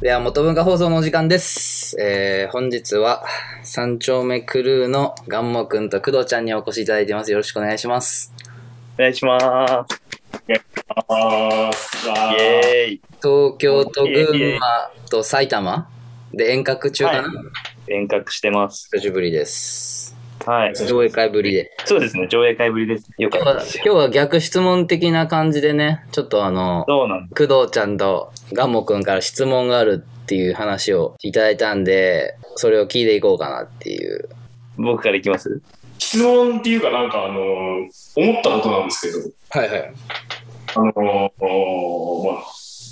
では、元文化放送のお時間です。えー、本日は、三丁目クルーのガンモくんと工藤ちゃんにお越しいただいてます。よろしくお願いします。お願いします。イエーイ。東京と群馬と埼玉？で遠隔中かな、はい遠隔してます。久しぶりです。はい。上映会ぶりで。そうですね、上映会ぶりです。よか今日はった。今日は逆質問的な感じでね、ちょっとあの、そうなん。工藤ちゃんとガンモくんから質問があるっていう話をいただいたんで、それを聞いていこうかなっていう。僕からいきます？質問っていうかなんかあの思ったことなんですけどはいはい。あのまあ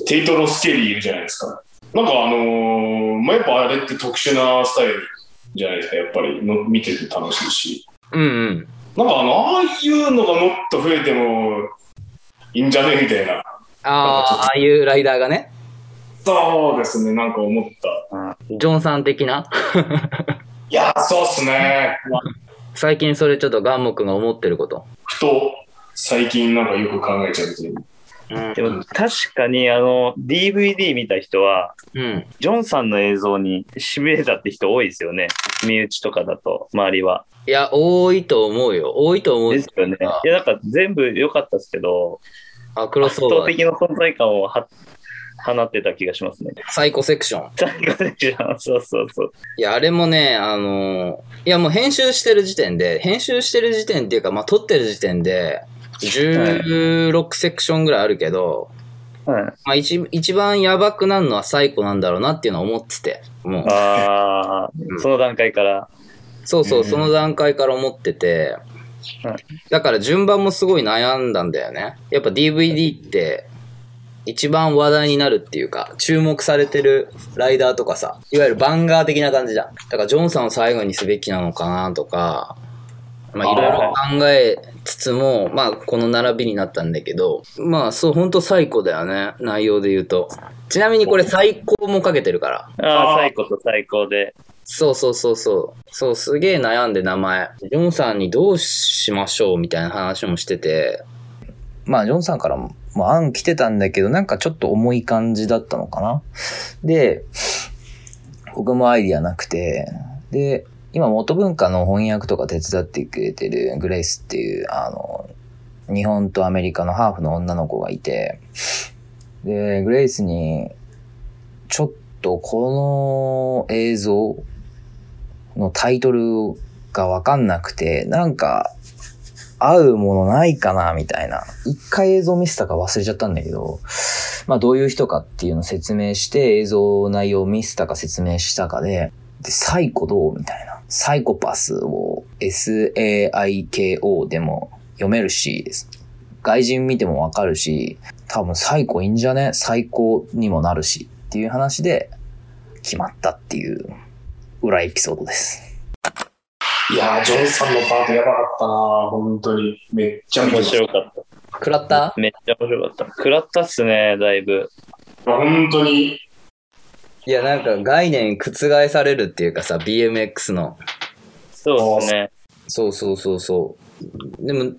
テイト・ロスケリーいるじゃないですか。なんかあのまあやっぱあれって特殊なスタイルじゃないですか。やっぱりの見てて楽しいし。うんうん。なんかあのああいうのがもっと増えてもいいんじゃねみたいな。ああ、ああいうライダーがね、そうですねなんか思った。ジョンさん的な？いやそうっすね、まあ、最近それちょっとガンモくんが思ってること。ふと最近なんかよく考えちゃうといううんでも確かにあの DVD 見た人は、うん。ジョンさんの映像に痺れたって人多いですよね。身内とかだと、周りは。いや、多いと思うよ。多いと思う。ですよね。いや、なんか全部良かったですけど、あ、クロス圧オーバー。倒的な存在感をは放ってた気がしますね。サイコセクション。最後でじゃんそうそうそう。いや、あれもね、あのいやもう編集してる時点で、編集してる時点っていうか、まあ撮ってる時点で、16セクションぐらいあるけど、はい、まあ一一番やばくなるのはサイコなんだろうなっていうのは思ってて、もう。ああ、うんその段階から。そうそう、うんその段階から思っててはい、だから順番もすごい悩んだんだよね。やっぱ DVD って、一番話題になるっていうか、注目されてるライダーとかさ、いわゆるバンガー的な感じじゃん。だからジョンさんを最後にすべきなのかなとか、まあいろいろ考えつつも、まあこの並びになったんだけど、まあそう、ほんと最高だよね、内容で言うと。ちなみにこれ最高もかけてるから。ああ、最高と最高で。そうそうそうそう。そう、すげえ悩んで名前。ジョンさんにどうしましょうみたいな話もしてて。まあ、ジョンさんからも、もう案来てたんだけど、なんかちょっと重い感じだったのかな。で、僕もアイディアなくて、で、今元文化の翻訳とか手伝ってくれてるグレイスっていう、あの、日本とアメリカのハーフの女の子がいて、で、グレイスに、ちょっとこの映像のタイトルがわかんなくて、なんか、合うものないかなみたいな。一回映像見せたか忘れちゃったんだけど、まあどういう人かっていうのを説明して、映像内容を見せたか説明したかで、で、サイコどうみたいな。サイコパスを S-A-I-K-O でも読めるし、外人見てもわかるし、多分サイコいいんじゃね？最高にもなるしっていう話で決まったっていう裏エピソードです。いやージョンさんのパートやばかったな本当にめっちゃ面白かった。食らった？めっちゃ面白かった。食らったっすね、だいぶ。た本当にいや、なんか概念覆されるっていうかさ、BMX の。そうですね。そうそうそうそう。でも、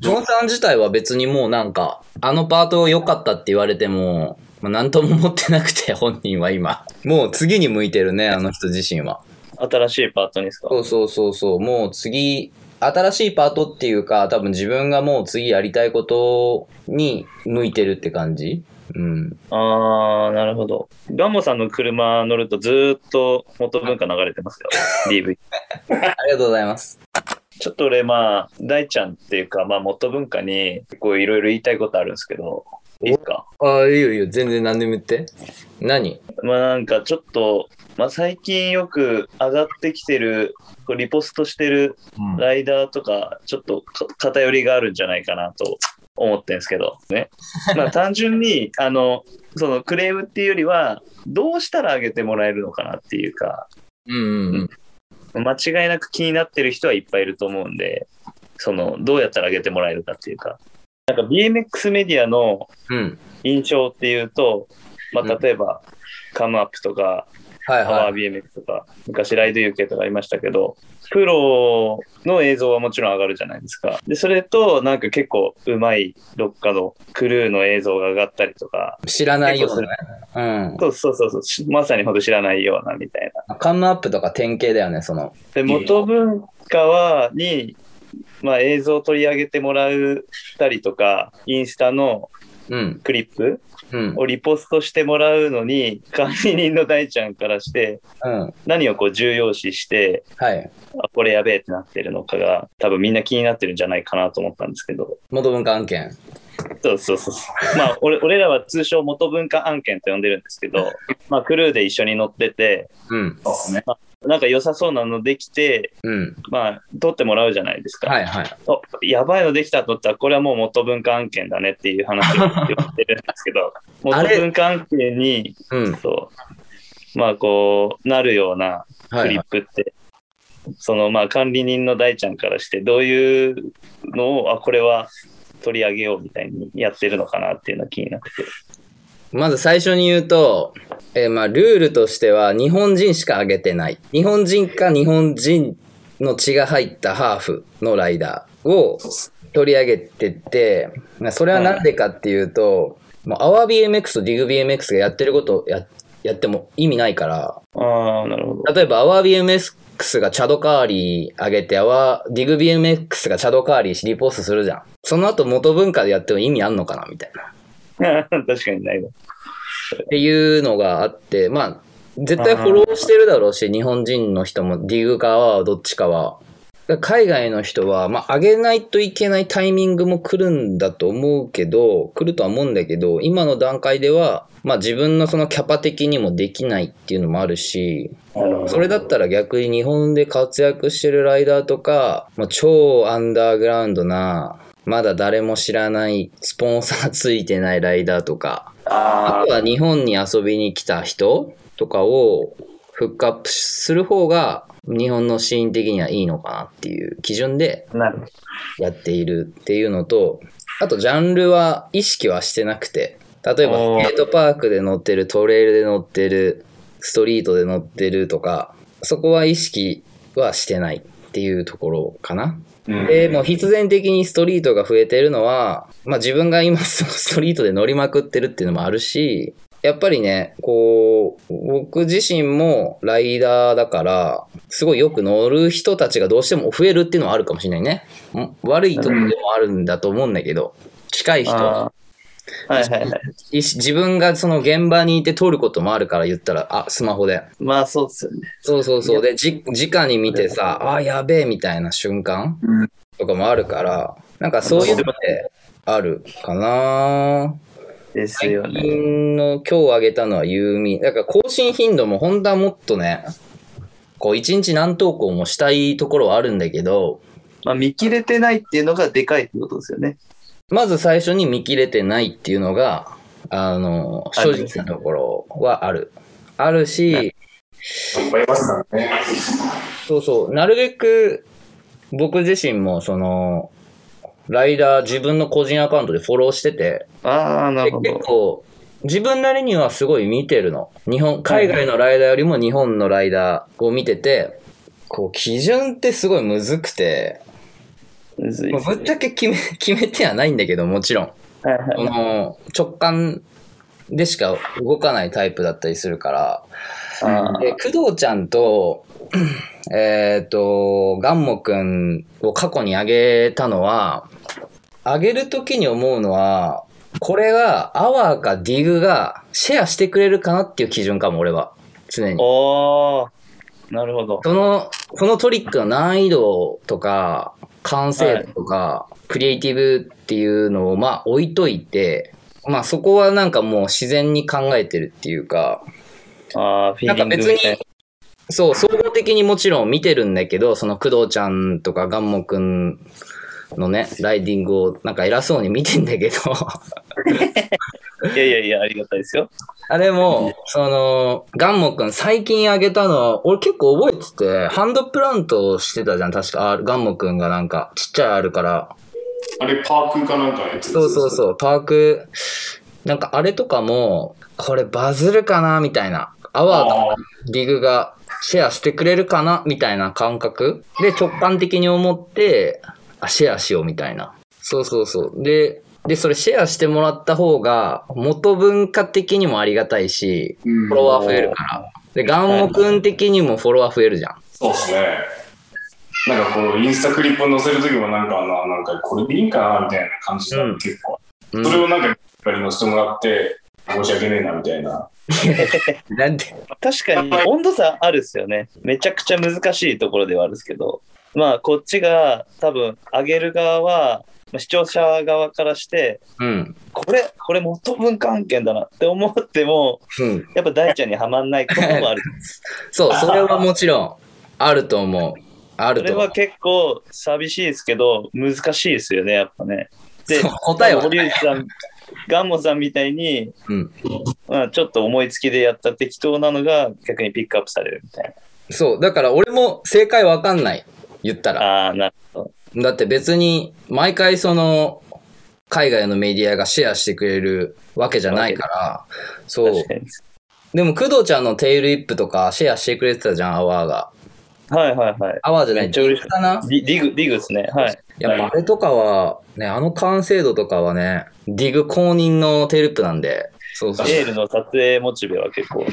ジョンさん自体は別にもうなんか、あのパート良かったって言われても、まあ、なんとも思ってなくて、本人は今。もう次に向いてるね、あの人自身は。新しいパートにですか？そうそうそうそう。もう次、新しいパートっていうか、多分自分がもう次やりたいことに向いてるって感じうん。あー、なるほど。ガンモさんの車乗るとずーっと元文化流れてますよ。DV。ありがとうございます。ちょっと俺、まあ、大ちゃんっていうか、まあ、元文化に、こう、いろいろ言いたいことあるんですけど、いいですか？ああ、いいよいいよ。全然何でも言って。何？まあ、なんかちょっと、まあ、最近よく上がってきてる、こうリポストしてるライダーとか、ちょっとか偏りがあるんじゃないかなと思ってんですけど、ね。まあ、単純に、あの、そのクレームっていうよりは、どうしたら上げてもらえるのかなっていうか、うんうんうん。間違いなく気になってる人はいっぱいいると思うんで、その、どうやったら上げてもらえるかっていうか。なんか BMX メディアのうん。印象っていうと、まあ、例えば、カムアップとか、はいはパワー BMX とか、昔ライド UK とかありましたけど、プロの映像はもちろん上がるじゃないですか。で、それと、なんか結構うまいどっかのクルーの映像が上がったりとか、い。知らないようなね。そうそうそうそう、しまさにほんと知らないようなみたいな。うん。カムアップとか典型だよね、その。で、元文化は、に、まあ映像を取り上げてもらうたりとか、インスタのうん。クリップうん。をリポストしてもらうのに、管理人の大ちゃんからして、うん。何をこう重要視して、はい。あこれやべえってなってるのかが、多分みんな気になってるんじゃないかなと思ったんですけど。元文化案件。そうそうそう。まあ、俺俺らは通称元文化案件と呼んでるんですけど、まあ、クルーで一緒に乗ってて、うん。そうですね。なんか良さそうなのできて、うん。まあ、撮ってもらうじゃないですか。はいはい。おやばいのできたと思ったら、これはもう元文化案件だねっていう話を言ってるんですけど、元文化案件に、うん。そう、まあこう、なるようなクリはいはい。ップって、そのまあ管理人の大ちゃんからして、どういうのを、あ、これは取り上げようみたいにやってるのかなっていうのが気になってて。まず最初に言うと、えーまあ、ルールとしては日本人しか上げてない。日本人か日本人の血が入ったハーフのライダーを取り上げてって、まあそれはなんでかっていうと、もうアワー BMX とディグ BMX がやってることをややっても意味ないから、ああ、なるほど。例えばアワー BMX がチャドカーリー上げて、アワー、ディグ BMX がチャドカーリーしリポストするじゃん。その後元文化でやっても意味あんのかなみたいな。確かにないわ。っていうのがあって、まあ、絶対フォローしてるだろうし、日本人の人もディグかはどっちかは。海外の人は、まあ、上げないといけないタイミングも来るんだと思うけど、来るとは思うんだけど、今の段階では、まあ自分のそのキャパ的にもできないっていうのもあるし、それだったら逆に日本で活躍してるライダーとか、もう超アンダーグラウンドな、まだ誰も知らない、スポンサーついてないライダーとか、ああとは日本に遊びに来た人とかをフックアップする方が日本のシーン的にはいいのかなっていう基準で。やっているっていうのと、あとジャンルは意識はしてなくて、例えばスケートパークで乗ってる、トレイルで乗ってる、ストリートで乗ってるとか、そこは意識はしてないっていうところかな。うん。で、もう必然的にストリートが増えてるのは、まあ自分が今ストリートで乗りまくってるっていうのもあるし、やっぱりね、こう、僕自身もライダーだから、すごいよく乗る人たちがどうしても増えるっていうのはあるかもしれないね。ん悪いとこでもあるんだと思うんだけど、近い人、はいはいはい。自分がその現場にいて撮ることもあるから言ったら、あ、スマホで。まあそうですよね。そうそうそう。で、じ、直に見てさ、あ、やべえみたいな瞬間うんとかもあるから、なんかそういうのってあるかなですよ最ね。近の今日あげたのはユーミン。だから更新頻度も本当はもっとね、こう一日何投稿もしたいところはあるんだけど、まあ見切れてないっていうのがでかいってことですよね。まず最初に見切れてないっていうのが、あの、正直なところはある。あるし、いっぱいいますからね。そうそう、なるべく僕自身もその、ライダー自分の個人アカウントでフォローしてて、ああ、なでるほど。結構自分なりにはすごい見てるの。日本、海外のライダーよりも日本のライダーを見てて、こう基準ってすごいむずくて、ぶっちゃけ決め、決めてはないんだけど、もちろん。はいはいこの直感でしか動かないタイプだったりするから、工藤ちゃんと、えっ、と、ガンモくんを過去にあげたのは、あげるときに思うのは、これがアワーかディグがシェアしてくれるかなっていう基準かも、俺は。常ーに。おーなるほど。その、このトリックの難易度とか、完成度とか、クリエイティブっていうのを、まあ置いといて、まあそこはなんかもう自然に考えてるっていうか、なんか別にそう、総合的にもちろん見てるんだけど、その工藤ちゃんとかガンモくんのね、ライディングをなんか偉そうに見てんだけど、いやいやいや、ありがたいですよ。あれも、その、ガンモくん最近あげたのは、俺結構覚えてて、ハンドプラントしてたじゃん、確か。あガンモくんがなんか、ちっちゃいあるから。あれ、パークかなんかのやつそうそうそう、パーク、なんかあれとかも、これバズるかなみたいな。アワーとあディグがシェアしてくれるかなみたいな感覚で直感的に思って、あ、シェアしようみたいな。そうそうそう。で、で、それシェアしてもらった方が、元文化的にもありがたいし、うんフォロワー増えるから。で、ガンモ君的にもフォロワー増えるじゃん。そうですね。なんかこのインスタクリップを載せるときもなんかあの、なんかこれでいいんかなみたいな感じでうん結構。うんそれをなんか、やっぱり載せてもらって、申し訳ねえなみたいな。なんで、確かに温度差あるっすよね。めちゃくちゃ難しいところではあるんですけど、まあこっちが多分上げる側は、まあ視聴者側からして、うん。これ、これ元文化案件だなって思っても、うん。やっぱ大ちゃんにはまんないこともある。そう、それはもちろん、あると思う。あそると思うれは。結構寂しいですけど、難しいですよね、やっぱね。で答えは堀内さん、ガンモさんみたいに、うん。まあ、ちょっと思いつきでやった適当なのが逆にピックアップされるみたいそう、だから俺も正解わかんない。言ったら。な。ああー、なるほど。だって別に、毎回その、海外のメディアがシェアしてくれるわけじゃないから、そう。でも、工藤ちゃんの tailwhip とかシェアしてくれてたじゃん、アワーが。はいはいはい。アワーじゃない、めっちゃ嬉しいかな？ディ DIG、DIG ですね。はい。やっぱあれとかは、ね、あの完成度とかはね、 DIG 公認の tailwhip なんで、そうそう。エールの撮影モチベは結構、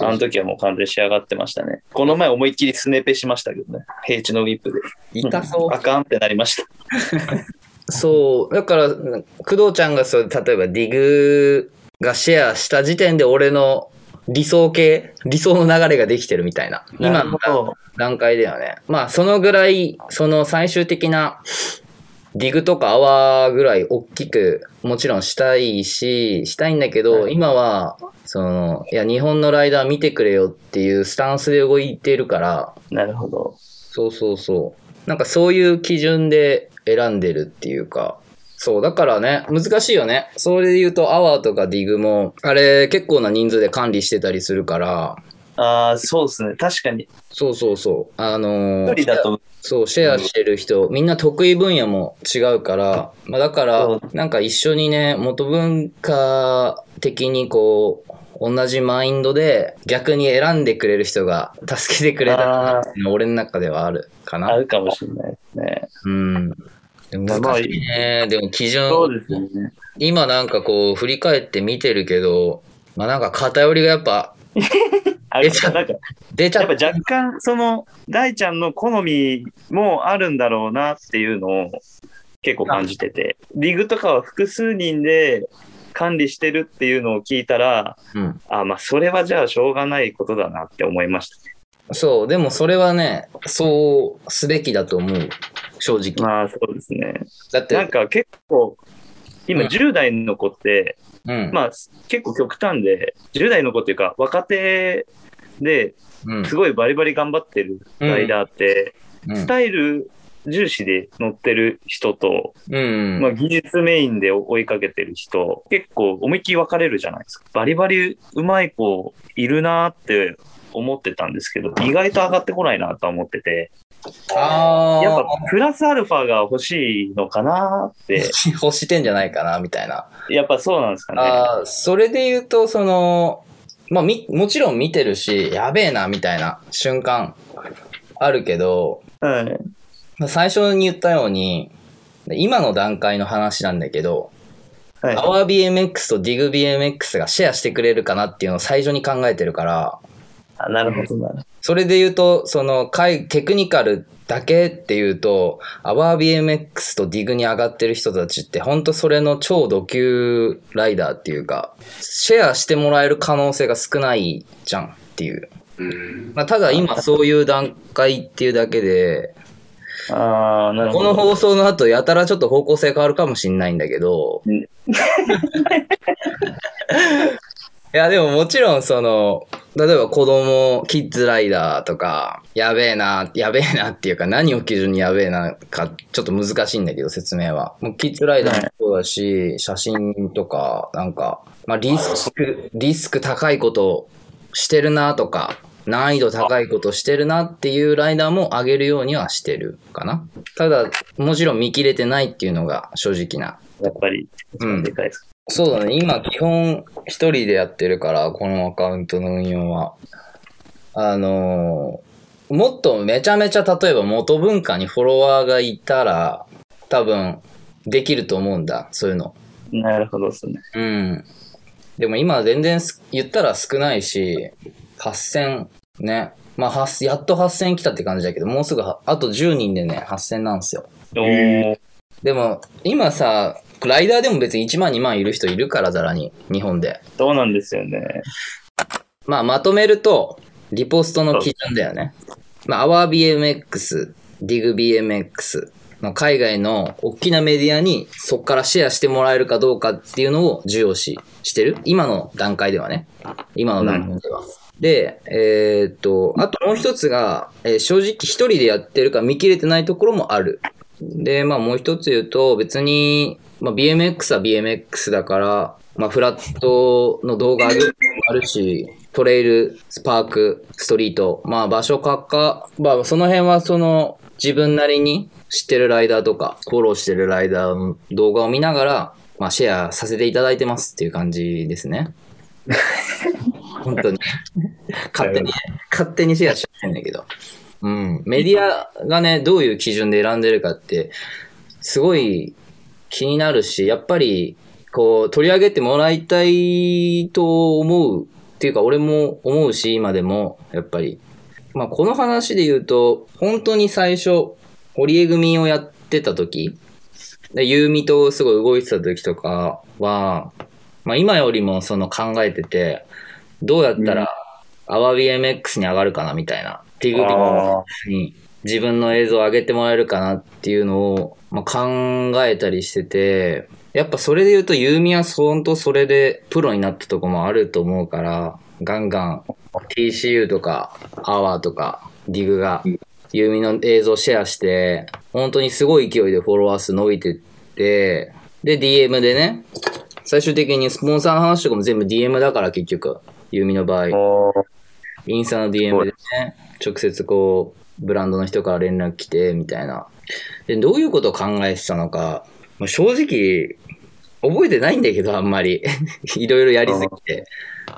あの時はもう完全に仕上がってましたね。この前思いっきりスネペしましたけどね。平地のウィップで。痛そうあ。かんってなりました。そう。だから、工藤ちゃんがそう、例えばディグがシェアした時点で俺の理想系、理想の流れができてるみたいな。な今の。段階ではね。まあ、そのぐらい、その最終的なディグとかアワーぐらい大きく、もちろんしたいし、したいんだけど、はい今は、その、いや、日本のライダー見てくれよっていうスタンスで動いているから、なるほど。そうそうそう。なんかそういう基準で選んでるっていうか、そう、だからね、難しいよね。それで言うと、アワーとかディグも、あれ、結構な人数で管理してたりするから、ああ、そうですね。確かに。そうそうそう。あのー一人だと、そう、シェアしてる人、みんな得意分野も違うから、まあ、だからなんか一緒にね、元文化的にこう、同じマインドで逆に選んでくれる人が助けてくれたら俺の中ではあるかあな。るかもしれないですね。うん。でも難しいね。でも基準、ね。今なんかこう振り返って見てるけど、まあなんか偏りがやっぱ あえちょなんか、出ちゃっやっぱ若干、その、大ちゃんの好みもあるんだろうなっていうのを結構感じてて、リグとかは複数人で管理してるっていうのを聞いたら、うん。あ、まあ、それはじゃあしょうがないことだなって思いました。そう、でもそれはね、そうすべきだと思う。正直。まあ、そうですね。だって、なんか結構、今うん10代の子って、うん。まあ結構極端で、10代の子っていうか若手でうんすごいバリバリ頑張ってるライダーって、うんスタイル重視で乗ってる人と、うん。まあ、技術メインで追いかけてる人、結構思いっきり分かれるじゃないですか。バリバリうまい子いるなって思ってたんですけど、意外と上がってこないなとは思ってて、あやっぱプラスアルファが欲しいのかなって、ぱ、欲してんじゃないかな、みたいな。やっぱそうなんですかね。ああ、それで言うと、その、まあ、み、もちろん見てるし、やべえな、みたいな瞬間、あるけど、はい。まあ最初に言ったように、今の段階の話なんだけど、はい。OurBMX と DigBMX がシェアしてくれるかなっていうのを最初に考えてるから、あなるほどなるほそれで言うと、その、回テクニカルだけっていうと、OurBMX と DIG に上がってる人たちって、ほんとそれの超ド級ライダーっていうか、シェアしてもらえる可能性が少ないじゃんっていう。うん。まあ、ただ今そういう段階っていうだけで、ど。ああ、なるほど。この放送の後、やたらちょっと方向性変わるかもしんないんだけど、うん いや、でももちろんその、例えば子供、キッズライダーとか、やべえな、やべえなっていうか、何を基準にやべえなか、ちょっと難しいんだけど、説明は。もうキッズライダーもそうだし、写真とか、なんか、まあリスク、リスク高いことしてるなとか、難易度高いことしてるなっていうライダーも上げるようにはしてるかな。ただ、もちろん見切れてないっていうのが正直な。やっぱり、うんでかいです。そうだね。今、基本一人でやってるから、このアカウントの運用は。あのーもっとめちゃめちゃ例えば元文化にフォロワーがいたら、多分できると思うんだ。そういうの。なるほどですね。うん。でも今全然す言ったら少ないし、8000ね。まあ、8やっと8000来たって感じだけど、もうすぐはあと10人でね、8000なんですよ。でも、今さ、ライダーでも別に1万2万いる人いるから、ざらに。日本で。そうなんですよね。まあ、まとめると、リポストの基準だよね。まあ、OurBMX、DigBMX の海外の大きなメディアにそこからシェアしてもらえるかどうかっていうのを重要視してる。今の段階ではね。今の段階では。で、えーっと、あともう一つが、えー正直一人でやってるか見切れてないところもある。で、まあもう一つ言うと、別に、まあ BMX は BMX だから、まあフラットの動画上げるもあるし、トレイル、スパーク、ストリート、まあ場所かか、まあその辺はその自分なりに知ってるライダーとか、フォローしてるライダーの動画を見ながら、まあシェアさせていただいてますっていう感じですね。本当に。勝手に、勝手にシェアしちゃってんだけど。うん。メディアがね、どういう基準で選んでるかって、すごい気になるし、やっぱり、こう、取り上げてもらいたいと思う。っていうか、俺も思うし、今でも、やっぱり。まあ、この話で言うと、本当に最初、堀江組をやってた時、で、ユーミとすごい動いてた時とかは、まあ今よりもその考えてて、どうやったら、アワビ MX に上がるかなみたいな。ティグビあに自分の映像を上げてもらえるかなっていうのを、まあ、考えたりしてて、やっぱそれで言うと、ユーミは本当それでプロになったとこもあると思うから、ガンガン TCU とか、アワーとか、ディグが、ユーミの映像シェアして、本当にすごい勢いでフォロワー数伸びてって、で、DM でね、最終的にスポンサーの話とかも全部 DM だから結局、ユーミの場合。インスタの DM でね、直接こう、ブランドの人から連絡来て、みたいな。で、どういうことを考えてたのか、まあ正直、覚えてないんだけど、あんまり。いろいろやりすぎて。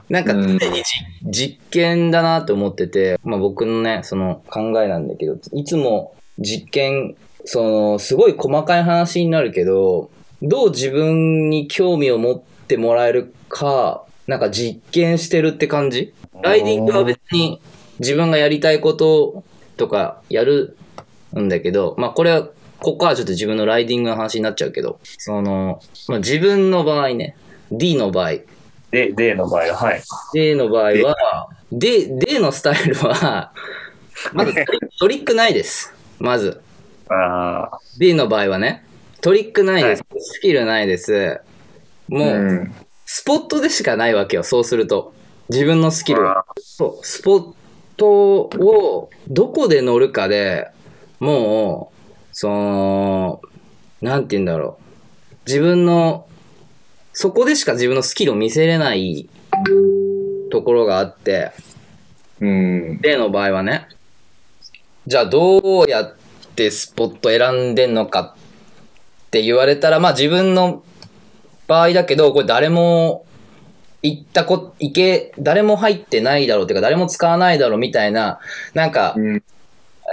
なんか常にじ実験だなと思ってて、まあ僕のね、その考えなんだけど、いつも実験、その、すごい細かい話になるけど、どう自分に興味を持ってもらえるか、なんか実験してるって感じ？ライディングは別に自分がやりたいこととかやるんだけど、まあこれは、ここからちょっと自分のライディングの話になっちゃうけど、その、まあ自分の場合ね、D の場合、で、デの場合は、はい。D の場合は、D、D のスタイルは、まず トリックないです。まず。ああ、D の場合はね、トリックないです。スキルないです。もう、うん。スポットでしかないわけよ、そうすると。自分のスキルは。あそう、スポットをどこで乗るかでもう、その、なんて言うんだろう。自分の、そこでしか自分のスキルを見せれないところがあって、うん。例の場合はね。じゃあどうやってスポット選んでんのかって言われたら、まあ自分の場合だけど、これ誰も行ったこ、行け、誰も入ってないだろうっていうか、誰も使わないだろうみたいな、なんか、うん。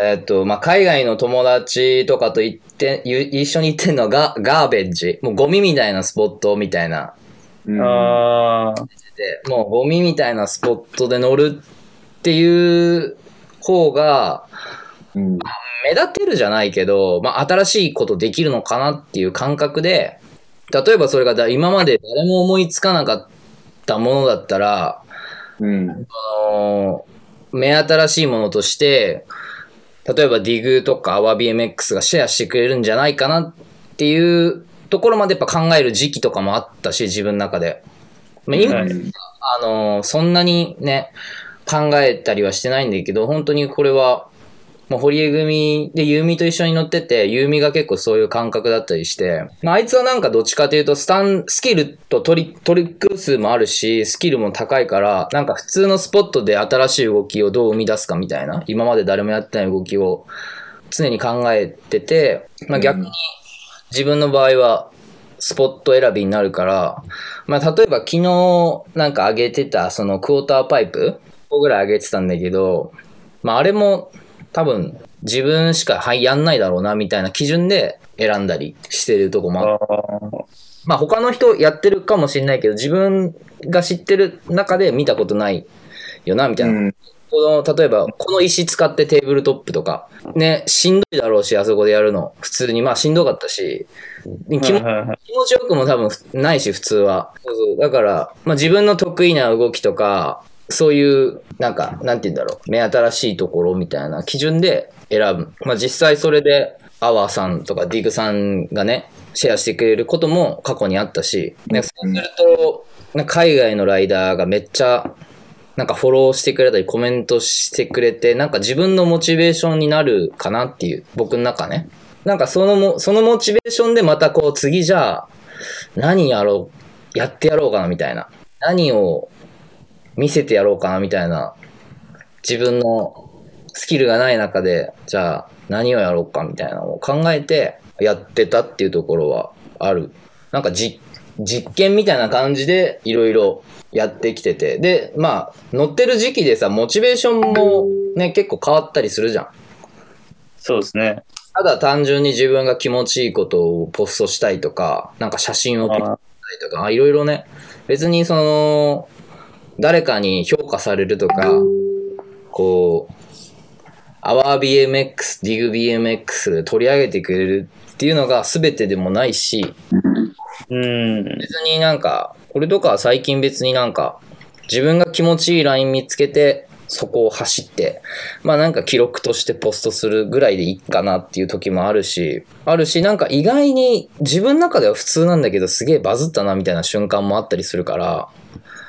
えっと、まあ、海外の友達とかと行って、ゆ一緒に行ってんのがガーベッジ。もうゴミみたいなスポットみたいな。うんあー、で、もうゴミみたいなスポットで乗るっていう方が、うん。目立てるじゃないけど、まあ、新しいことできるのかなっていう感覚で、例えばそれがだ今まで誰も思いつかなかったものだったら、うん。あの目新しいものとして、例えば DIG とか OurBMX がシェアしてくれるんじゃないかなっていうところまでやっぱ考える時期とかもあったし、自分の中で。まあ、今、はいあのそんなにね、考えたりはしてないんだけど、本当にこれは、もう堀江組でユーミと一緒に乗ってて、ユーミが結構そういう感覚だったりして、まあ、あいつはなんかどっちかというと、スタン、スキルとトリトリック数もあるし、スキルも高いから、なんか普通のスポットで新しい動きをどう生み出すかみたいな、今まで誰もやってない動きを常に考えてて、まあ、逆に自分の場合は、スポット選びになるから、まあ例えば昨日なんか上げてたそのクォーターパイプ個ぐらい上げてたんだけど、まああれも多分自分しかはいやんないだろうなみたいな基準で選んだりしてるとこもあってあまあ他の人やってるかもしれないけど、自分が知ってる中で見たことないよな、みたいな。うん。この、例えば、この石使ってテーブルトップとか、ね、しんどいだろうし、あそこでやるの。普通に、まあしんどかったし、気持気持ちよくも多分ないし、普通は。そうそう。だから、まあ自分の得意な動きとか、そういう、なんか、なんて言うんだろう、目新しいところみたいな基準で選ぶ。まあ実際それで、アワーさんとかディグさんがね、シェアしてくれることも過去にあったし、ね、そうすると、海外のライダーがめっちゃ、なんかフォローしてくれたりコメントしてくれて、なんか自分のモチベーションになるかなっていう、僕の中ね。なんかそのも、そのモチベーションでまたこう次じゃあ、何やろう、やってやろうかなみたいな。何を見せてやろうかなみたいな。自分のスキルがない中で、じゃあ何をやろうかみたいなのを考えてやってたっていうところはある。なんか実、実験みたいな感じでいろいろやってきてて。で、まあ、乗ってる時期でさ、モチベーションもね、結構変わったりするじゃん。そうですね。ただ単純に自分が気持ちいいことをポストしたいとか、なんか写真を撮りたいとか、あいろいろね、別にその、誰かに評価されるとか、こう、OurBMX、DIGBMX で取り上げてくれるっていうのが全てでもないし、うん。別になんか、これとかは最近別になんか、自分が気持ちいいライン見つけて、そこを走って、まあなんか記録としてポストするぐらいでいいかなっていう時もあるし、あるし、なんか意外に自分の中では普通なんだけど、すげえバズったなみたいな瞬間もあったりするから、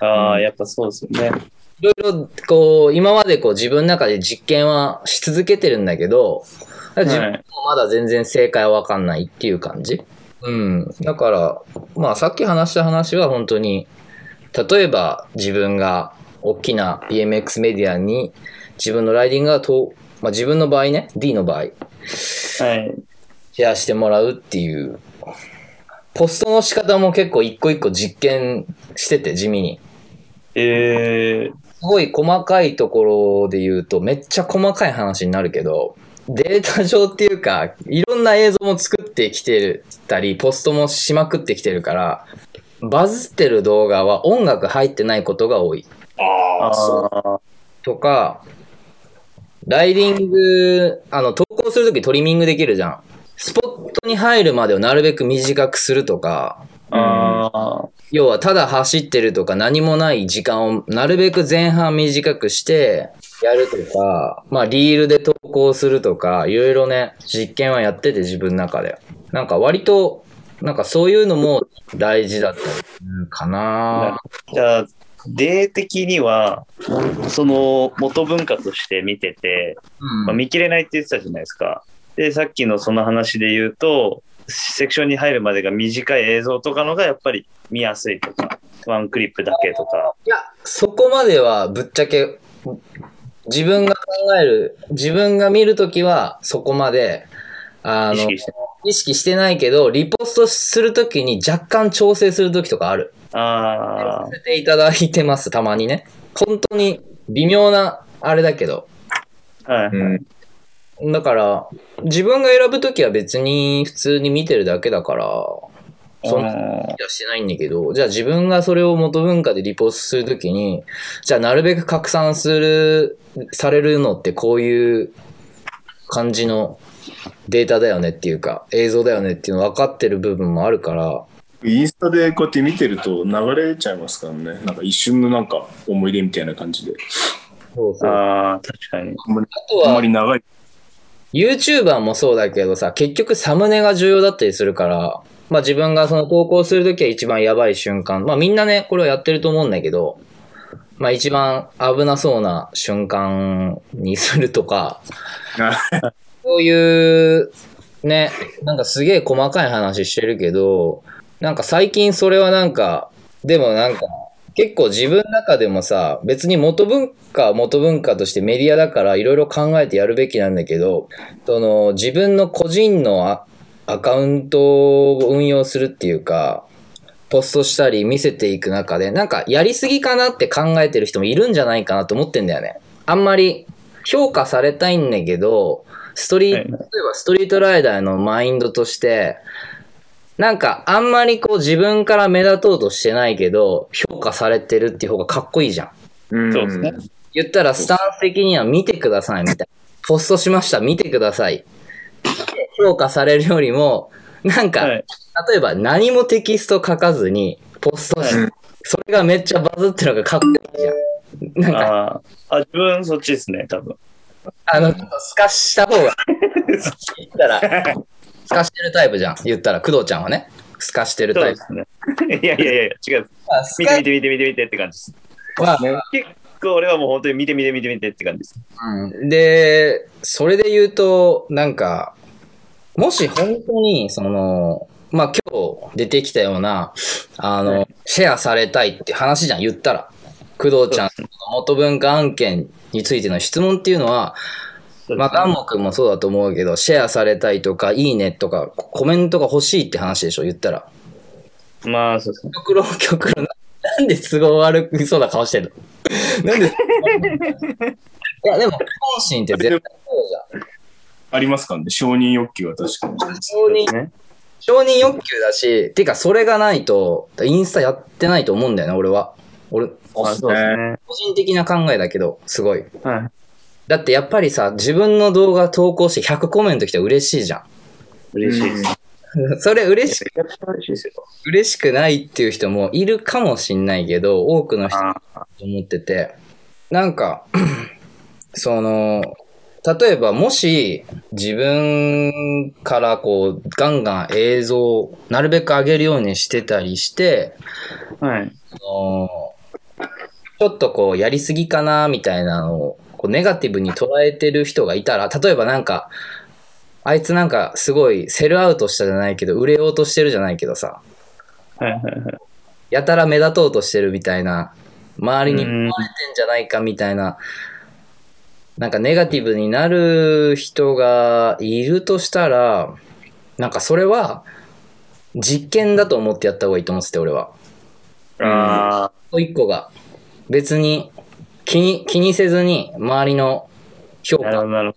ああ、やっぱそうですよね。いろいろこう、今までこう自分の中で実験はし続けてるんだけど、自分もまだ全然正解はわかんないっていう感じ。うん。だから、まあさっき話した話は本当に、例えば自分が大きな BMX メディアに自分のライディングがと、まあ自分の場合ね、D の場合、はい。シェアしてもらうっていう、ポストの仕方も結構一個一個実験してて地味に。えー、すごい細かいところで言うと、めっちゃ細かい話になるけど、データ上っていうか、いろんな映像も作ってきてたり、ポストもしまくってきてるから、バズってる動画は音楽入ってないことが多い。ああ、そう。あとか、ライディング、あの、投稿するときトリミングできるじゃん。スポットに入るまでをなるべく短くするとか、あ、あ要はただ走ってるとか何もない時間をなるべく前半短くしてやるとか、まあリールで投稿するとか、いろいろね、実験はやってて自分の中で。なんか割と、なんかそういうのも大事だったかな。じゃあ、例的には、その元文化として見てて、うんまあ、見切れないって言ってたじゃないですか。で、さっきのその話で言うと、セクションに入るまでが短い映像とかのがやっぱり見やすいとか、ワンクリップだけとか。いや、そこまではぶっちゃけ、自分が考える、自分が見るときはそこまで、あの、意識して。意識してないけど、リポストするときに若干調整するときとかある。あさせていただいてます、たまにね。本当に微妙な、あれだけど。あ、はい。うん。だから、自分が選ぶときは別に普通に見てるだけだから、そんなあ気がしてないんだけど、じゃあ自分がそれを元文化でリポストするときに、じゃあなるべく拡散する、されるのってこういう感じのデータだよねっていうか、映像だよねっていうの分かってる部分もあるから、インスタでこうやって見てると流れちゃいますからね。なんか一瞬のなんか思い出みたいな感じで。そうそう。あー、確かに。あとはあんま、り長い。YouTuber もそうだけどさ、結局サムネが重要だったりするから、まあ自分がその投稿するときは一番やばい瞬間。まあみんなね、これをやってると思うんだけど、まあ一番危なそうな瞬間にするとか、そういう、ね、なんかすげえ細かい話してるけど、なんか最近それはなんか、でもなんか、結構自分の中でもさ、別に元文化は元文化としてメディアだからいろいろ考えてやるべきなんだけど、その自分の個人のあアカウントを運用するっていうか、ポストしたり見せていく中で、なんかやりすぎかなって考えてる人もいるんじゃないかなと思ってんだよね。あんまり評価されたいんだけど、ストリート、はい例えばストリートライダーのマインドとして、なんかあんまりこう自分から目立とうとしてないけど、評価されてるっていう方がかっこいいじゃん。うんそうですね。言ったらスタンス的には見てくださいみたいな。ポストしました、見てください。で評価されるよりも、なんか、はい。例えば何もテキスト書かずにポストして、はいそれがめっちゃバズってるのがかっこいいじゃん。なんか、あ自分そっちですね、多分。あの、透かした方が、言ったら、透かしてるタイプじゃん。言ったら、工藤ちゃんはね、透かしてるタイプ。そうですね。いやいやいや、違う。まあ見て見て見て見て見てって感じです。は結構俺はもう本当に見て見て見て見てって感じです。うんで、それで言うと、なんか、もし本当に、その、まあ、今日出てきたような、あの、はいシェアされたいって話じゃん、言ったら。工藤ちゃんの元文化案件についての質問っていうのは、まあ、ガンモ君もそうだと思うけど、シェアされたいとか、いいねとか、コメントが欲しいって話でしょ、言ったら。まあ、そうですね。極論、極論、なんで都合悪くそうな顔してんの？なんで？いや、でも、本心って絶対そうじゃん。ありますかね承認欲求は確かに。承認ね。承認欲求だし、てかそれがないと、インスタやってないと思うんだよね、俺は。俺、まあ、そうですね。個人的な考えだけど、すごい。はい。だってやっぱりさ、自分の動画投稿して100コメント来たら嬉しいじゃ嬉しいです。ん。それ嬉しく嬉しいですよ。嬉しくないっていう人もいるかもしんないけど、多くの人あと思ってて、なんか、その、例えばもし自分からこうガンガン映像をなるべく上げるようにしてたりして、はい。あのちょっとこうやりすぎかなみたいなのをこうネガティブに捉えてる人がいたら、例えばなんか、あいつなんかすごいセルアウトしたじゃないけど、売れようとしてるじゃないけどさ、はいはいはい。やたら目立とうとしてるみたいな、周りにうん。思われてんじゃないかみたいな、なんかネガティブになる人がいるとしたら、なんかそれは実験だと思ってやった方がいいと思ってて、俺は。あ一個一個が。別に気に気にせずに周りの評価。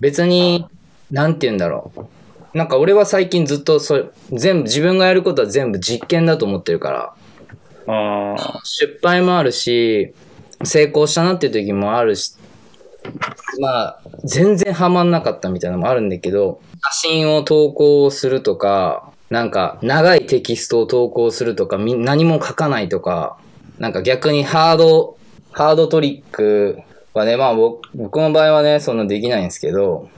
別になんて言うんだろう。なんか俺は最近ずっとそれ全部自分がやることは全部実験だと思ってるから。ど。ああ、失敗もあるし成功したなっていう時もあるしまあ全然ハマんなかったみたいなのもあるんだけど写真を投稿するとかなんか長いテキストを投稿するとかみ何も書かないとかなんか逆にハードハードトリックはねまあ僕僕の場合はねそんなできないんですけど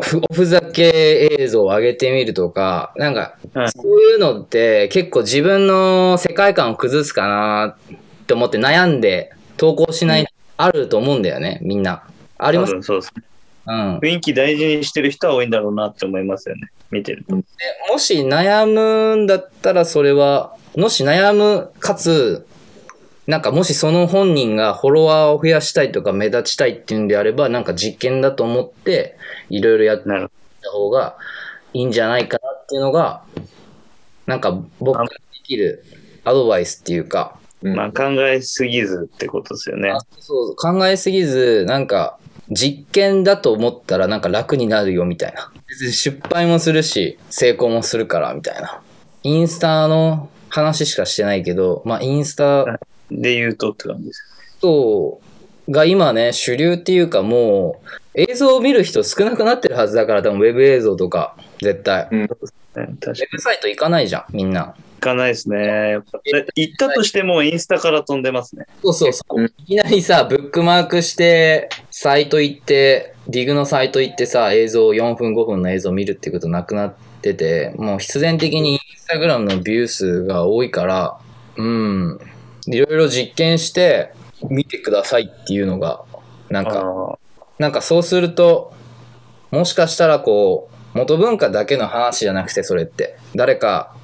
ふおふざけ映像を上げてみるとかなんかはいそういうのって結構自分の世界観を崩すかなって思って悩んで投稿しない、あると思うんだよね、みんな。あり多ます？分そうですね。うん。雰囲気大事にしてる人は多いんだろうなって思いますよね。見てると。もし悩むんだったらそれは、もし悩む、かつ、なんかもしその本人がフォロワーを増やしたいとか目立ちたいっていうんであれば、なんか実験だと思って、いろいろやっなるた方がいいんじゃないかなっていうのが、なんか僕ができるアドバイスっていうか、うんまあ考えすぎずってことですよね。そう考えすぎず、なんか実験だと思ったらなんか楽になるよみたいな。別に失敗もするし、成功もするからみたいな。インスタの話しかしてないけど、まあインスタで言うとって感じです。と、が今ね、主流っていうかもう、映像を見る人少なくなってるはずだから、多分ウェブ映像とか、絶対。ウね、確かに。ェブサイト行かないじゃん、みんな。行かないですね。行ったとしてもインスタから飛んでますね。そうそうそう。うんいきなりさ、ブックマークして、サイト行って、ディグのサイト行ってさ、映像、4分5分の映像見るってことなくなってて、もう必然的にインスタグラムのビュー数が多いから、うん、いろいろ実験して、見てくださいっていうのが、なんか、あなんかそうすると、もしかしたらこう、元文化だけの話じゃなくて、それって。誰か、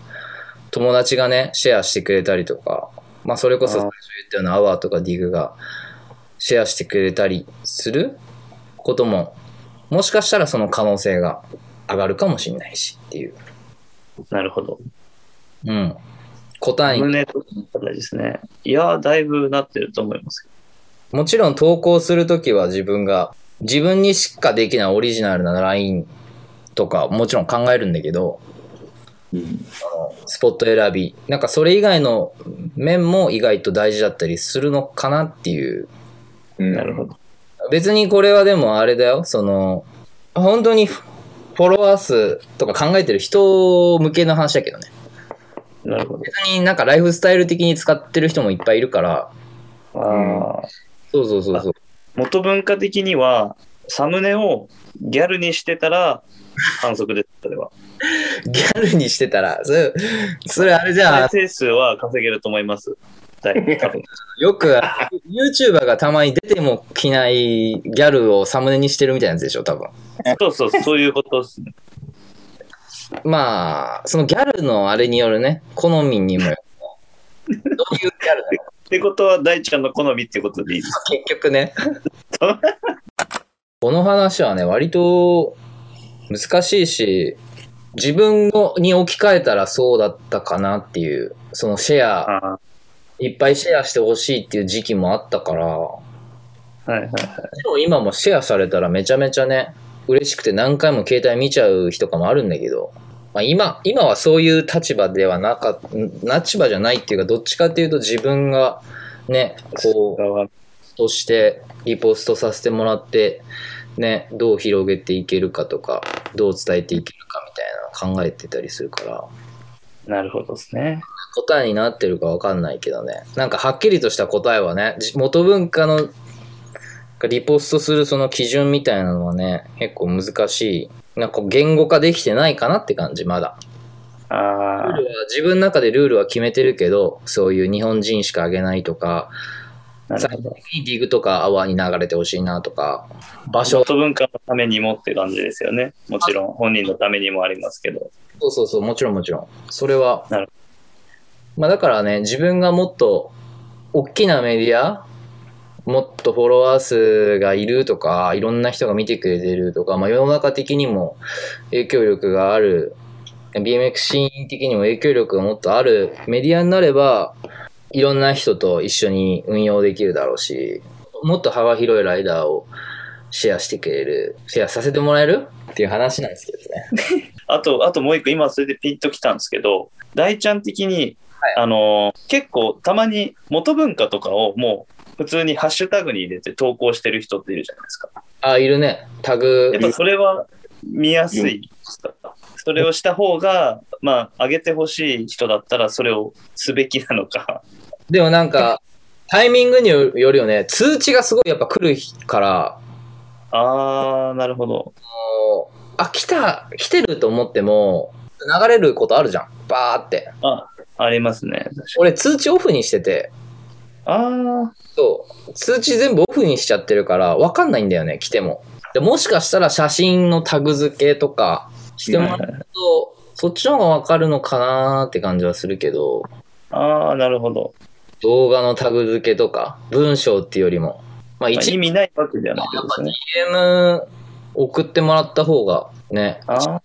友達がね、シェアしてくれたりとか、まあそれこそ最初言ったようなアワーとかディグがシェアしてくれたりすることも、もしかしたらその可能性が上がるかもしれないしっていう。なるほど。うん。答えに、胸とかの形ですね。いや、だいぶなってると思いますけもちろん投稿するときは自分が、自分にしかできないオリジナルなラインとかもちろん考えるんだけど、うん。スポット選び。なんかそれ以外の面も意外と大事だったりするのかなっていう。うん。ど。なるほど。別にこれはでもあれだよ。その、本当にフォロワー数とか考えてる人向けの話だけどね。なるほど。別になんかライフスタイル的に使ってる人もいっぱいいるから。ああ。そうそうそうそう。元文化的には、サムネをギャルにしてたら反則です、それは。ギャルにしてたら、それ、それあれじゃん。再生数は稼げると思います。よく YouTuber がたまに出ても着ないギャルをサムネにしてるみたいなやつでしょ、多分。そうそう、そういうことですね。まあ、そのギャルのあれによるね、好みにもよる。どういうギャル。ってことは、大ちゃんの好みってことでいいです結局ね。この話はね、割と難しいし、自分のに置き換えたらそうだったかなっていう、そのシェア、あいっぱいシェアしてほしいっていう時期もあったから、はいはいはい。ちろん今もシェアされたらめちゃめちゃね、嬉しくて何回も携帯見ちゃう日とかもあるんだけど、まあ、今、今はそういう立場ではなかっ立場じゃないっていうか、どっちかっていうと自分がね、こう、側としてリポストさせてもらって、ね、どう広げていけるかとか、どう伝えていけるかみたいなの考えてたりするから、なるほどですね。答えになってるかわかんないけどね。なんかはっきりとした答えはね、じ元文化のリポストするその基準みたいなのはね、結構難しい。なんか言語化できてないかなって感じ、まだ。あルーあルは自分の中でルールは決めてるけど、そういう日本人しかあげないとか、なるほど。ディグとかアワーに流れてほしいなとか、場所元文化のためにもって感じですよね。もちろん、本人のためにもありますけど。そうそうそう、もちろんもちろん。それは。まあだからね、自分がもっと大きなメディア、もっとフォロワー数がいるとか、いろんな人が見てくれてるとか、まあ世の中的にも影響力がある、BMX シーン的にも影響力がもっとあるメディアになれば、いろんな人と一緒に運用できるだろうし、もっと幅広いライダーをシェアしてくれる、シェアさせてもらえる？っていう話なんですけどね。あと、あともう一個、今それでピンときたんですけど、大ちゃん的に、はいあのー結構たまに元文化とかをもう普通にハッシュタグに入れて投稿してる人っているじゃないですか。あ、いるね。タグやっ。ぱそれは見やすいそれをした方が、まあ、上げてほしい人だったらそれをすべきなのか。でもなんか、タイミングによるよね、通知がすごいやっぱ来るから、あー、なるほど。あ、来た、来てると思っても、流れることあるじゃん。バーって。あ、ありますね。俺通知オフにしてて、あそう、通知全部オフにしちゃってるから、わかんないんだよね、来ても。でもしかしたら写真のタグ付けとかしてもらうと、そっちの方がわかるのかなーって感じはするけど、ー、あー、なるほど。動画のタグ付けとか、文章っていうよりも、まあまあ、一意味ないわけではないですね。DM 送ってもらった方がね、あー、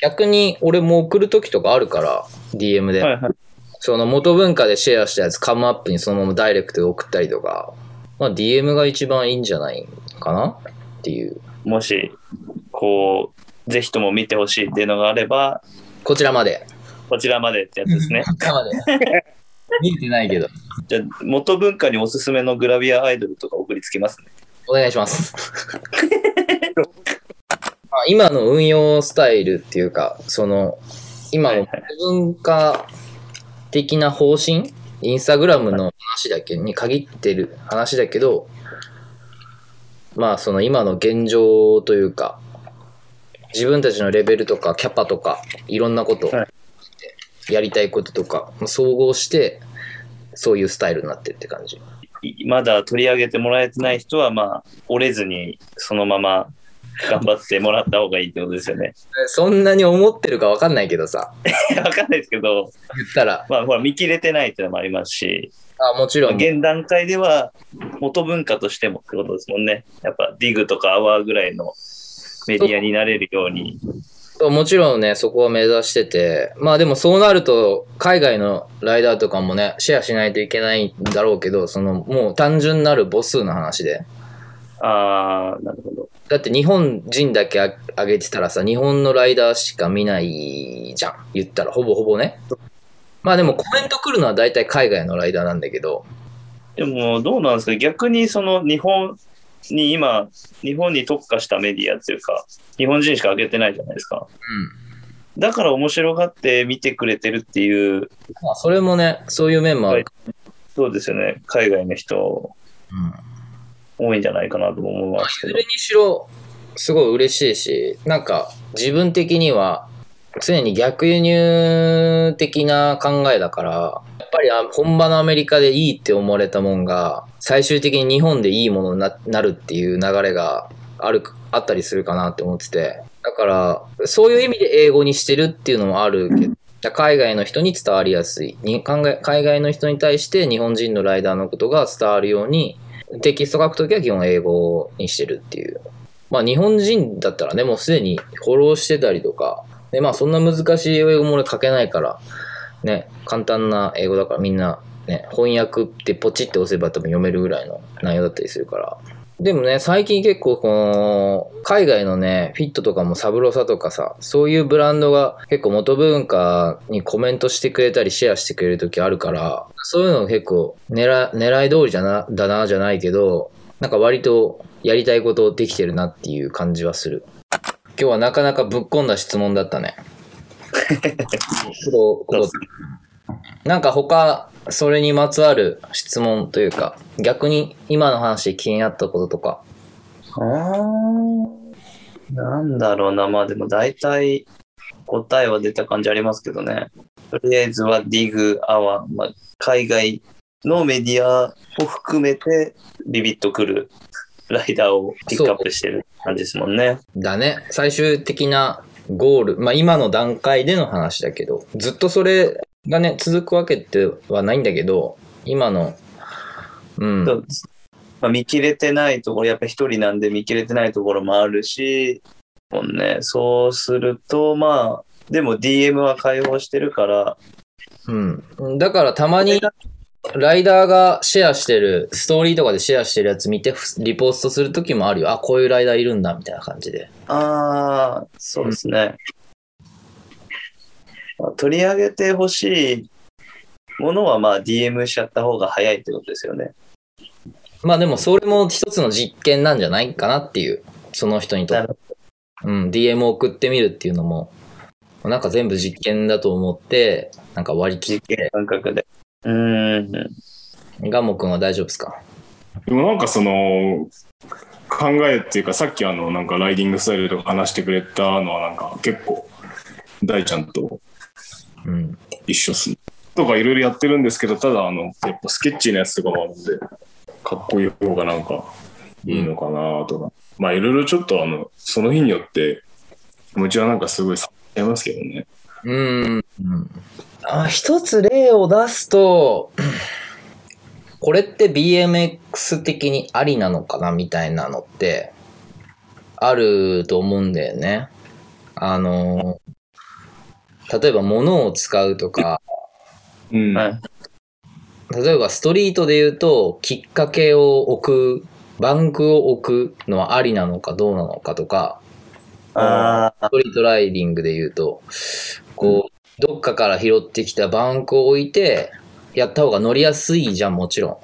逆に俺も送る時とかあるから、DM で。はいはい。その元文化でシェアしたやつカムアップにそのままダイレクトで送ったりとか、まあ DM が一番いいんじゃないかな？っていう。もし、こう、ぜひとも見てほしいっていうのがあれば、こちらまで。こちらまでってやつですね。こちらまで。見えてないけど。じゃあ、元文化におすすめのグラビアアイドルとか送りつけますね。お願いします。ま あ今の運用スタイルっていうか、その、今の文化的な方針？インスタグラムの話だけ？に限ってる話だけど、まあその今の現状というか、自分たちのレベルとかキャパとか、いろんなことはい。やりたいこととか、総合して、そういうスタイルになってるって感じ。いまだ取り上げてもらえてない人は、まあ、折れずに、そのまま頑張ってもらった方がいいってことですよね。そんなに思ってるかわかんないけどさ、わかんないですけど、言ったら、まあ、ほら、見切れてないっていうのもありますし、あもちろん、現段階では元文化としてもってことですもんね。やっぱ、ディグとかアワーぐらいのメディアになれるように。もちろんね、そこは目指してて、まあでもそうなると、海外のライダーとかもね、シェアしないといけないんだろうけど、その、もう単純なる母数の話で。ああ、なるほど。だって日本人だけあ上げてたらさ、日本のライダーしか見ないじゃん。言ったら、ほぼほぼね。まあでもコメント来るのは大体海外のライダーなんだけど、でも、どうなんですか？逆にその日本に今、日本に特化したメディアっていうか、日本人しか上げてないじゃないですか。だから面白がって見てくれてるっていう、まあそれもね、そういう面もある。そうですよね。海外の人うん多いんじゃないかなと思いますけどそれ。にしろ、すごい嬉しいし、なんか自分的には常に逆輸入的な考えだから、やっぱり本場のアメリカでいいって思われたもんが、最終的に日本でいいものになるっていう流れがある、あったりするかなって思ってて。だから、そういう意味で英語にしてるっていうのもあるけど、海外の人に伝わりやすい。海外の人に対して日本人のライダーのことが伝わるように、テキスト書くときは基本英語にしてるっていう。まあ日本人だったらね、もうすでにフォローしてたりとか、でまあそんな難しい英語も俺書けないから、ね、簡単な英語だからみんな、ね、翻訳ってポチって押せば多分読めるぐらいの内容だったりするから。でもね、最近結構この、海外のね、フィットとかもサブロサとかさ、そういうブランドが結構元文化にコメントしてくれたりシェアしてくれる時あるから、そういうの結構狙狙い通りじゃな、だなじゃないけど、なんか割とやりたいことできてるなっていう感じはする。今日はなかなかぶっ込んだ質問だったね。こここなんか他、それにまつわる質問というか、逆に今の話で気になったこととか。あーなんだろうな、まあでも大体答えは出た感じありますけどね。とりあえずは DIG、アワー、まあ、海外のメディアを含めてビビッとくるライダーをピックアップしてる感じですもんね。だね。最終的なゴール。まあ今の段階での話だけど、ずっとそれがね、続くわけではないんだけど、今の、うん。まあ、見切れてないところ、やっぱ一人なんで見切れてないところもあるし、もうね、そうすると、まあ、でも DM は開放してるから、うん。だからたまに、ライダーがシェアしてる、ストーリーとかでシェアしてるやつ見て、リポストするときもあるよ。あ、こういうライダーいるんだ、みたいな感じで。ああ、そうですね。まあ取り上げてほしいものは、まあ DM しちゃった方が早いってことですよね。まあでもそれも一つの実験なんじゃないかなっていう、その人にとって。うん、DM を送ってみるっていうのも、なんか全部実験だと思って、なんか割り切っ実験て、感覚で。うーん。ガンモ君は大丈夫ですか？でもなんかその考えっていうかさっきあのなんかライディングスタイルとか話してくれたのはなんか結構大ちゃんとうん。一緒っすね。とかいろいろやってるんですけどただあのやっぱスケッチーなやつとかもあるんでかっこいい方がなんかいいのかなとか、まあいろいろちょっとあのその日によって気持ちはなんかすごいされますけどね。うん。あ一つ例を出すと、これって BMX 的にありなのかなみたいなのって、あると思うんだよね。あの、例えば物を使うとか、うん。はい。例えばストリートで言うと、きっかけを置く、バンクを置くのはありなのかどうなのかとか、ああ、ストリートライディングで言うと、こう、どっかから拾ってきたバンクを置いて、やった方が乗りやすいじゃん、もちろん。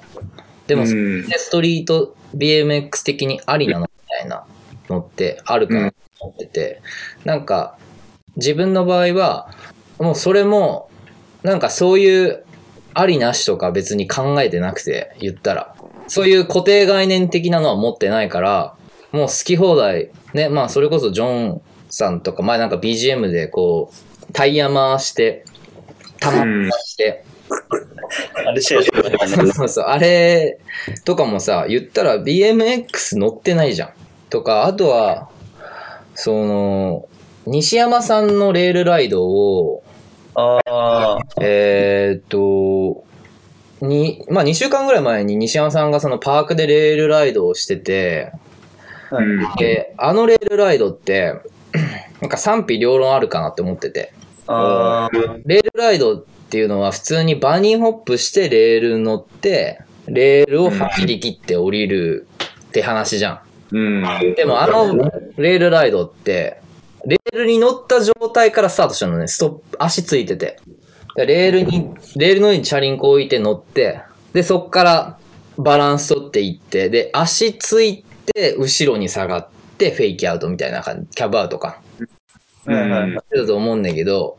でも、うんそれでストリート BMX 的にありなのみたいなのってあるかなと思ってて、なんか、自分の場合は、もうそれも、なんかそういうありなしとか別に考えてなくて、言ったら。そういう固定概念的なのは持ってないから、もう好き放題。ね、まあそれこそジョンさんとか、前なんか BGM でこう、タイヤ回して、玉回して、あれ。そうそう、あれとかもさ、言ったら BMX 乗ってないじゃん。とか、あとは、その、西山さんのレールライドを、ああ、えーっと、に、まあ2週間ぐらい前に西山さんがそのパークでレールライドをしてて、うん。で、あのレールライドって、なんか賛否両論あるかなって思ってて。あーレールライドっていうのは普通にバニーホップしてレール乗って、レールを走り切って降りるって話じゃうん。ん。でもあのレールライドって、レールに乗った状態からスタートしたのね。ストップ、足ついてて。でレールに、レールの上にチャリンコ置いて乗って、で、そっからバランス取っていって、で、足ついて、後ろに下がって、フェイキアウトみたいな感じ、キャブアウトか。はいはいはいだと思うんだけど、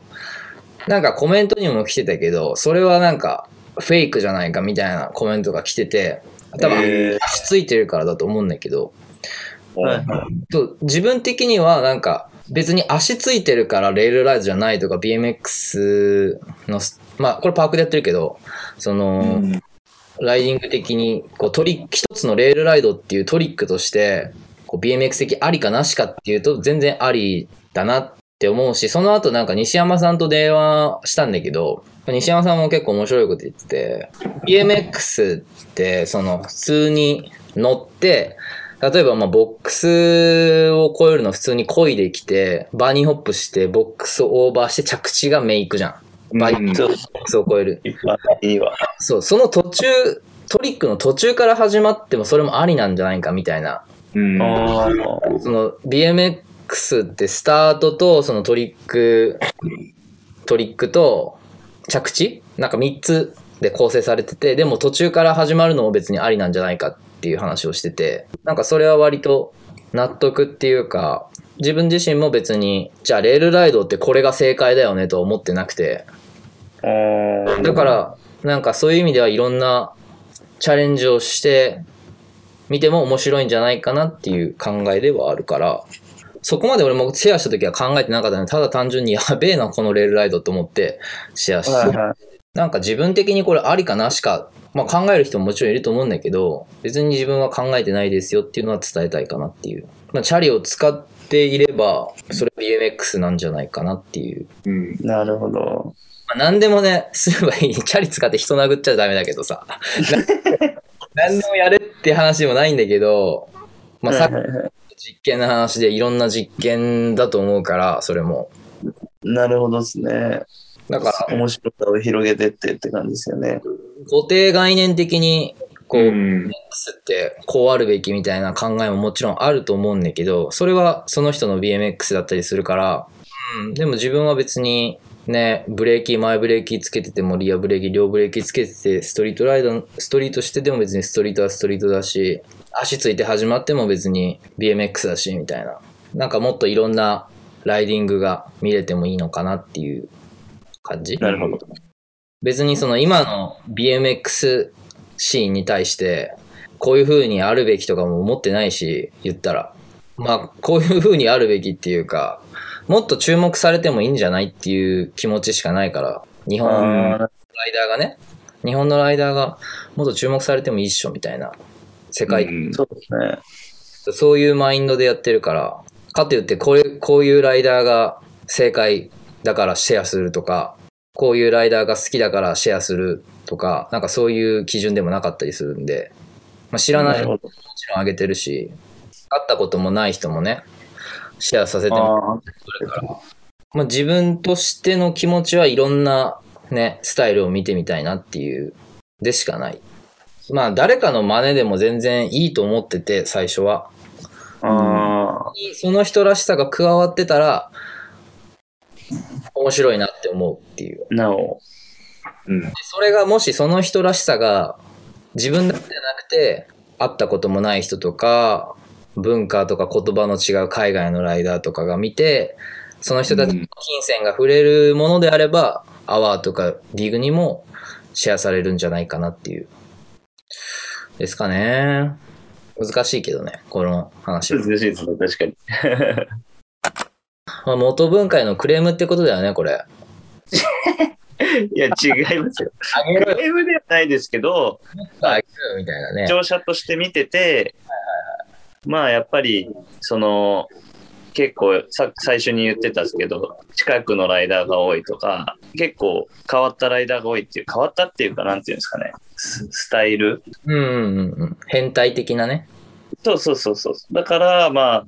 なんかコメントにも来てたけど、それはなんかフェイクじゃないかみたいなコメントが来てて、多分え足ついてるからだと思うんだけど、ーはい。自分的にはなんか別に足ついてるからレールライドじゃないとか BMX の、まあこれパークでやってるけど、その、ライディング的にこうトリック一つのレールライドっていうトリックとしてこう BMX 的ありかなしかっていうと全然ありだなって思うしその後なんか西山さんと電話したんだけど西山さんも結構面白いこと言ってて BMX ってその普通に乗って例えばまあボックスを越えるの普通に漕いできてバニーホップしてボックスをオーバーして着地がメイクじゃん。バイうんそうボックスを越える。いいわ。そう、その途中、トリックの途中から始まってもそれもありなんじゃないかみたいな。うん。その BMX ってスタートとそのトリック、トリックと着地？なんか3つで構成されてて、でも途中から始まるのも別にありなんじゃないかっていう話をしてて、なんかそれは割と納得っていうか、自分自身も別に、じゃあレールライドってこれが正解だよねとは思ってなくて、だから、なんかそういう意味ではいろんなチャレンジをしてみても面白いんじゃないかなっていう考えではあるから、そこまで俺もシェアした時は考えてなかったので、ただ単純にやべえな、このレールライドと思ってシェアして、なんか自分的にこれありかなしか、まあ考える人ももちろんいると思うんだけど、別に自分は考えてないですよっていうのは伝えたいかなっていう。まあチャリを使っていれば、それ BMX なんじゃないかなっていう。うん。なるほど。まあ、何でもね、すればいい。チャリ使って人殴っちゃダメだけどさ。な何でもやれって話でもないんだけど、まあ、さっきの実験の話でいろんな実験だと思うから、それも。なるほどですね。だから、面白さを広げてってって感じですよね。固定概念的に、こう、うん。BMX ってこうあるべきみたいな考えももちろんあると思うんだけど、それはその人の BMX だったりするから、うん、でも自分は別にね、ブレーキ、前ブレーキつけててもリアブレーキ、両ブレーキつけてて、ストリートライド、ストリートしてても別にストリートはストリートだし、足ついて始まっても別に BMX だし、みたいな。なんかもっといろんなライディングが見れてもいいのかなっていう感じ？なるほど。別にその今の BMX シーンに対して、こういう風にあるべきとかも思ってないし、言ったら。まあ、こういう風にあるべきっていうか、もっと注目されてもいいんじゃないっていう気持ちしかないから、日本のライあダーがね、日本のライダーがもっと注目されてもいいっしょみたいな世界、うんーそうですね。そういうマインドでやってるから、かといってこれ、こういうライダーが正解だからシェアするとか、こういうライダーが好きだからシェアするとか、なんかそういう基準でもなかったりするんで、まあ、知らない人もも。ちろんあげてるし、会ったこともない人もね、シェアさせてもあらうから、まあ、自分としての気持ちはいろんなね、スタイルを見てみたいなっていうでしかない。まあ誰かの真似でも全然いいと思ってて、最初は。あ、その人らしさが加わってたら、面白いなって思うっていう。なお。うん。それがもしその人らしさが自分だけじゃなくて、会ったこともない人とか、文化とか言葉の違う海外のライダーとかが見て、その人たちの金銭が触れるものであれば、アワーとかリーグにもシェアされるんじゃないかなっていう。ですかね。難しいけどね、この話は。難しいですね、確かに。まあ、元文化へのクレームってことだよね、これ。いや、違いますよ。あげろよ、ゲームではないですけど、あげろよみたいなね視。聴者として見てて、まあやっぱり、その、結構さ最初に言ってたんですけど、近くのライダーが多いとか、結構変わったライダーが多いっていう、変わったっていうか、なんていうんですかね、ススタイルうんうんうんうん。変態的なね。そうそうそうそう。だから、まあ、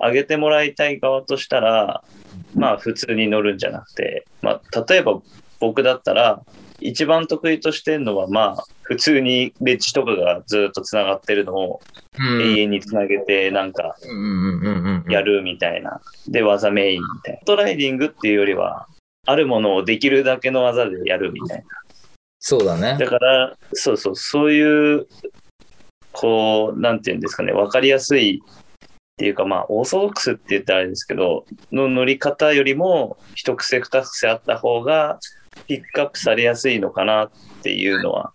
上げてもらいたい側としたら、まあ、普通に乗るんじゃなくて、まあ、例えば僕だったら、一番得意としてるのは、まあ、普通にレッジとかがずっとつながってるのをうん永遠につなげて、なんか。やるみたいな。で、技メインみたいな。トライディングっていうよりは、あるものをできるだけの技でやるみたいな。そうだね。だから、そうそう、そういう、こう、なんていうんですかね、わかりやすいっていうか、まあ、オーソドックスって言ったらあれですけど、の乗り方よりも、一癖二癖あった方が、ピックアップされやすいのかなっていうのは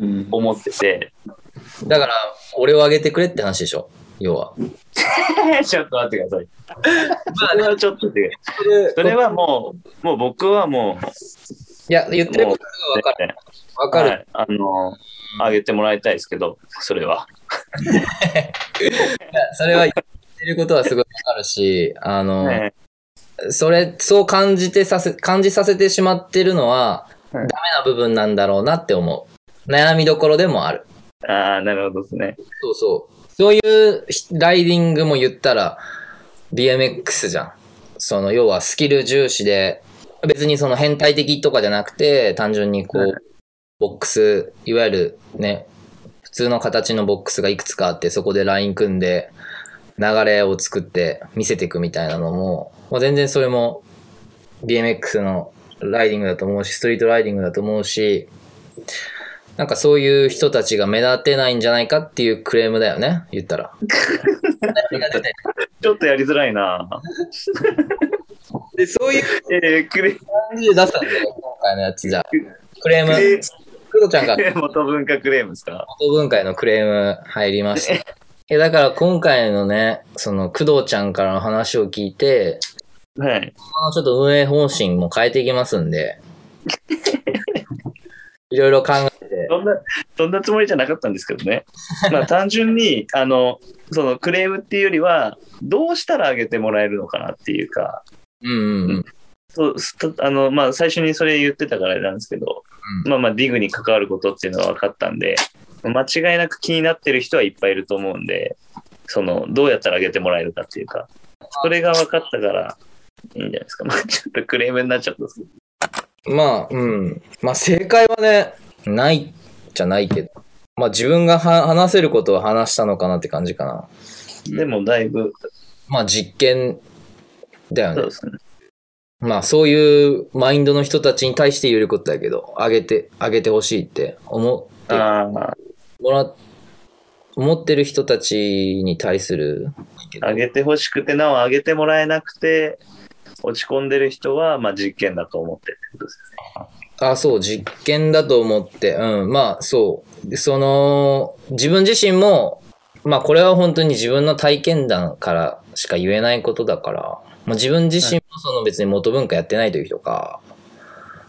うん。思ってて、だから、俺をあげてくれって話でしょ？要は。ちょっと待ってください。それはちょっとで、それはもう、もう僕はもう、いや、言ってることがわかる。わかる。はい、あの、あげてもらいたいですけど、それは。それは言ってることはすごいわかるし、あの、ねそれ、そう感じてさせ、感じさせてしまってるのは、ダはいメな部分なんだろうなって思う。悩みどころでもある。ああ、なるほどですね。そうそう。そういうライディングも言ったら BMX じゃん。その要はスキル重視で、別にその変態的とかじゃなくて、単純にこう、はいボックス、いわゆるね、普通の形のボックスがいくつかあって、そこでライン組んで、流れを作って見せていくみたいなのも、まあ、全然それも BMX のライディングだと思うし、ストリートライディングだと思うし、なんかそういう人たちが目立てないんじゃないかっていうクレームだよね、言ったら。ちょっとやりづらいな。で、そういうえー、クレ、感じで出したんだよ、今回のやつじゃ。クレーム、クロちゃんが 元文化クレームですか？元文化へのクレーム入りました。え、だから今回のね、その工藤ちゃんからの話を聞いて、はい。あのちょっと運営方針も変えていきますんで、いろいろ考えて、そんな、そんなつもりじゃなかったんですけどね。まあ単純に、あの、そのクレームっていうよりは、どうしたら上げてもらえるのかなっていうか、うんうんうん。そうすとあの、まあ最初にそれ言ってたからあれなんですけど、うんまあまあディグに関わることっていうのは分かったんで、間違いなく気になってる人はいっぱいいると思うんで、その、どうやったら上げてもらえるかっていうか、それが分かったから、いいんじゃないですか。まあちょっとクレームになっちゃったんです。まあ、うん。まあ正解はね、ないじゃないけど、まあ自分がは話せることを話したのかなって感じかな。でもだいぶ、まあ実験だよねそうで。すね。まあそういうマインドの人たちに対して言えることだけど、あげて、あげてほしいって思ってああ、もら、思ってる人たちに対する、上げてほしくて、なお上げてもらえなくて、落ち込んでる人は、まあ実験だと思ってってことですあ、そう、実験だと思って、うん、まあそう。でその、自分自身も、まあこれは本当に自分の体験談からしか言えないことだから、まあ、自分自身もその別に元文化やってない時とか、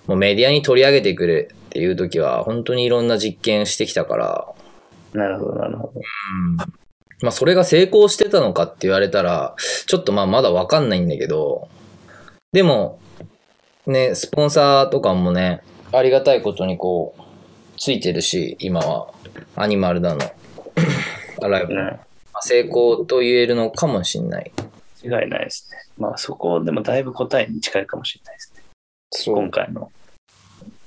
もうメディアに取り上げてくれっていう時は、本当にいろんな実験してきたから、なるほど、なるほど。まあそれが成功してたのかって言われたら、ちょっとまあまだわかんないんだけど、でも、ね、スポンサーとかもね、ありがたいことにこう、ついてるし、今は、アニマルだの、アライブの、まね、あ成功と言えるのかもしんない。違いないですね。まあそこでもだいぶ答えに近いかもしれないですね。そ今回の。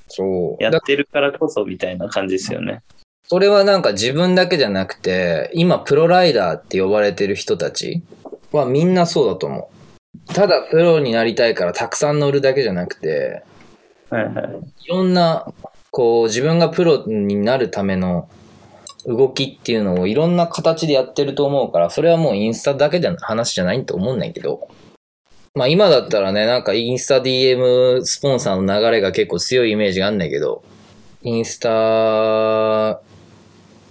そう。だやってるからこそみたいな感じですよね。それはなんか自分だけじゃなくて、今プロライダーって呼ばれてる人たちはみんなそうだと思う。ただプロになりたいからたくさん乗るだけじゃなくて、はいはい。いろんな、こう、自分がプロになるための動きっていうのをいろんな形でやってると思うから、それはもうインスタだけでの話じゃないと思うんだけど、まあ今だったらね、なんかインスタ DM スポンサーの流れが結構強いイメージがあるんだけど、インスタ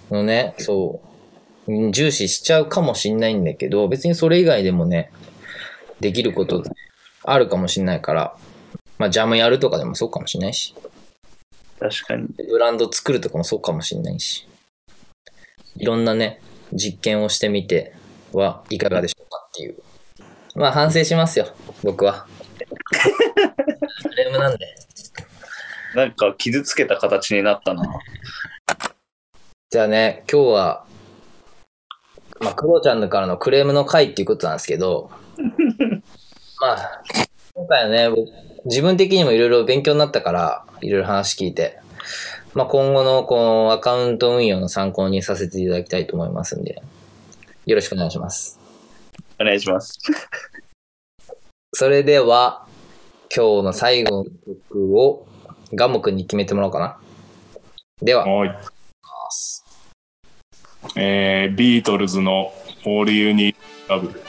のね、そう、うん重視しちゃうかもしんないんだけど、別にそれ以外でもね、できることあるかもしんないから、まあジャムやるとかでもそうかもしんないし。確かに。ブランド作るとかもそうかもしれないし、いろんなね、実験をしてみてはいかがでしょうかっていう。まあ反省しますよ、僕は。クレームなんで。なんか傷つけた形になったな。じゃあね、今日は、まあ、クロちゃんからのクレームの回っていうことなんですけど、まあ、今回はね、僕自分的にもいろいろ勉強になったから、いろいろ話聞いて、まあ、今後のこのアカウント運用の参考にさせていただきたいと思いますんで、よろしくお願いします。お願いします。それでは、今日の最後の曲をガモ君に決めてもらおうかな。では、はい。えー、ビートルズの All You Need Love。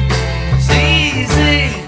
easy.